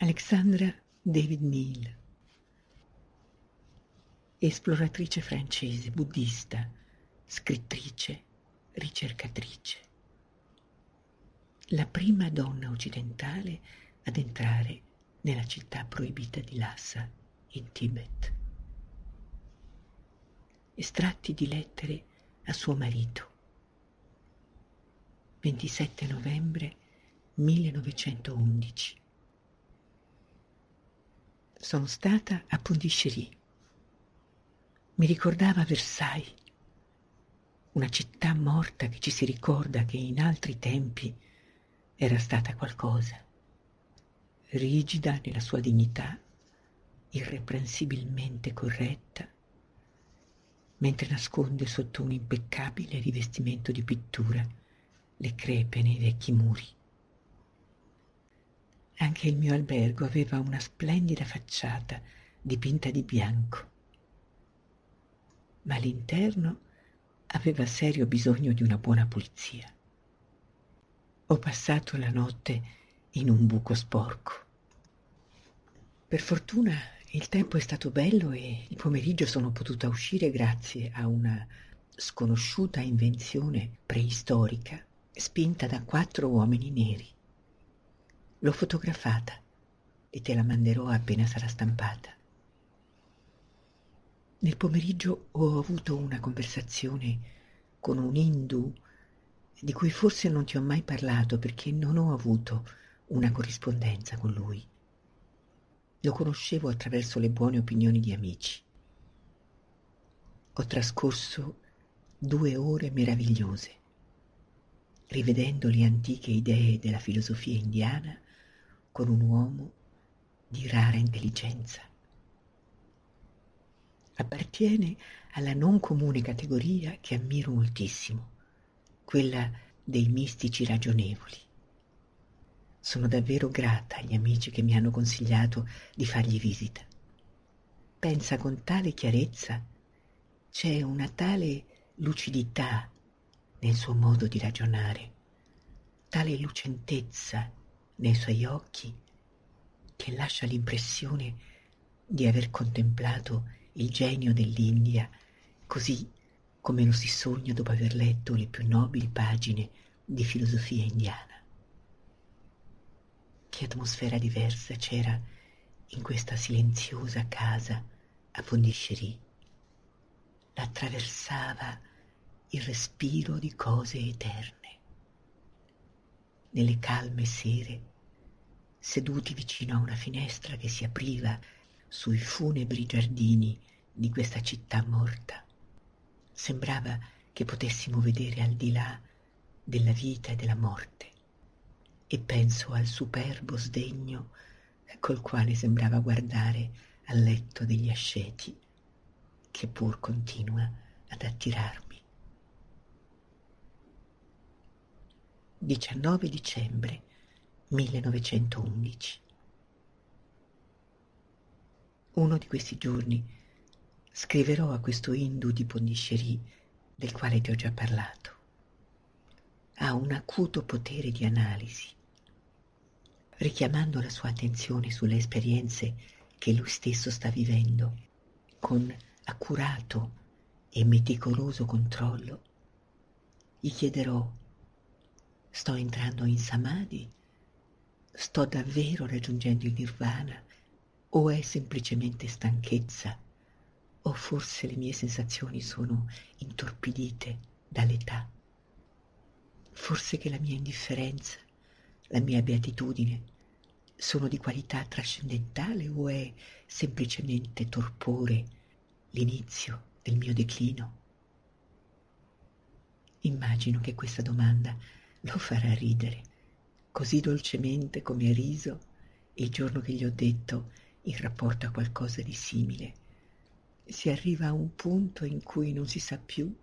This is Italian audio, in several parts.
Alexandra David Neal, esploratrice francese, buddista, scrittrice, ricercatrice. La prima donna occidentale ad entrare nella città proibita di Lhasa, in Tibet. Estratti di lettere a suo marito. 27 novembre 1911. Sono stata a Pondichéry. Mi ricordava Versailles, una città morta che ci si ricorda che in altri tempi era stata qualcosa, rigida nella sua dignità, irreprensibilmente corretta, mentre nasconde sotto un impeccabile rivestimento di pittura le crepe nei vecchi muri. Anche il mio albergo aveva una splendida facciata dipinta di bianco, ma l'interno aveva serio bisogno di una buona pulizia. Ho passato la notte in un buco sporco. Per fortuna il tempo è stato bello e il pomeriggio sono potuta uscire grazie a una sconosciuta invenzione preistorica spinta da quattro uomini neri. L'ho fotografata e te la manderò appena sarà stampata. Nel pomeriggio ho avuto una conversazione con un indù di cui forse non ti ho mai parlato perché non ho avuto una corrispondenza con lui. Lo conoscevo attraverso le buone opinioni di amici. Ho trascorso due ore meravigliose, rivedendo le antiche idee della filosofia indiana con un uomo di rara intelligenza. Appartiene alla non comune categoria che ammiro moltissimo, quella dei mistici ragionevoli. Sono davvero grata agli amici che mi hanno consigliato di fargli visita. Pensa con tale chiarezza, c'è una tale lucidità nel suo modo di ragionare, tale lucentezza nei suoi occhi che lascia l'impressione di aver contemplato il genio dell'India così come lo si sogna dopo aver letto le più nobili pagine di filosofia indiana. Che atmosfera diversa c'era in questa silenziosa casa a Pondichéry. L'attraversava il respiro di cose eterne. Nelle calme sere, seduti vicino a una finestra che si apriva sui funebri giardini di questa città morta, sembrava che potessimo vedere al di là della vita e della morte e penso al superbo sdegno col quale sembrava guardare al letto degli asceti che pur continua ad attirarmi. 19 dicembre 1911 Uno di questi giorni scriverò a questo Hindu di Pondichéry del quale ti ho già parlato. Ha un acuto potere di analisi, richiamando la sua attenzione sulle esperienze che lui stesso sta vivendo, con accurato e meticoloso controllo, gli chiederò Sto entrando in samadhi? Sto davvero raggiungendo il nirvana? O è semplicemente stanchezza? O forse le mie sensazioni sono intorpidite dall'età? Forse che la mia indifferenza, la mia beatitudine, sono di qualità trascendentale o è semplicemente torpore, l'inizio del mio declino? Immagino che questa domanda lo farà ridere, così dolcemente come ha riso il giorno che gli ho detto in rapporto a qualcosa di simile. Si arriva a un punto in cui non si sa più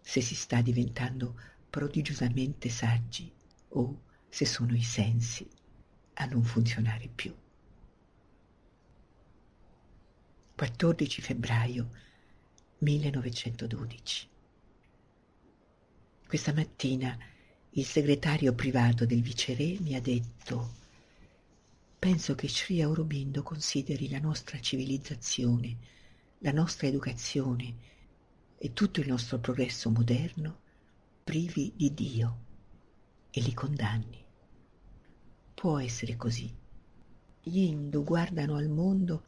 se si sta diventando prodigiosamente saggi o se sono i sensi a non funzionare più. 14 febbraio 1912 Questa mattina il segretario privato del viceré mi ha detto penso che Sri Aurobindo consideri la nostra civilizzazione, la nostra educazione e tutto il nostro progresso moderno privi di Dio e li condanni. Può essere così. Gli Hindu guardano al mondo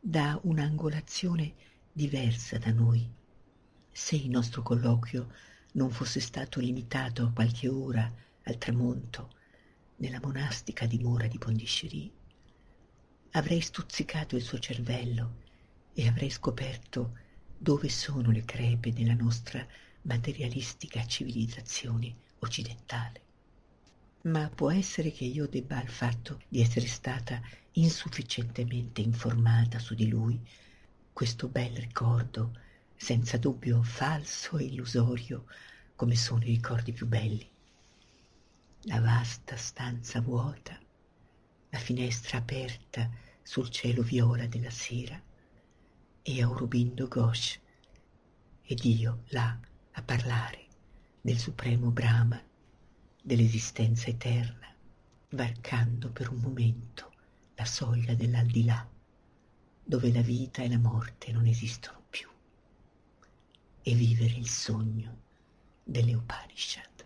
da un'angolazione diversa da noi. Se il nostro colloquio non fosse stato limitato a qualche ora al tramonto nella monastica dimora di Pondiscerie, avrei stuzzicato il suo cervello e avrei scoperto dove sono le crepe della nostra materialistica civilizzazione occidentale. Ma può essere che io debba al fatto di essere stata insufficientemente informata su di lui questo bel ricordo, senza dubbio falso e illusorio, come sono i ricordi più belli. La vasta stanza vuota, la finestra aperta sul cielo viola della sera e Aurobindo Ghosh ed io là a parlare del supremo Brahma, dell'esistenza eterna, varcando per un momento la soglia dell'aldilà, dove la vita e la morte non esistono e vivere il sogno delle Upanishad.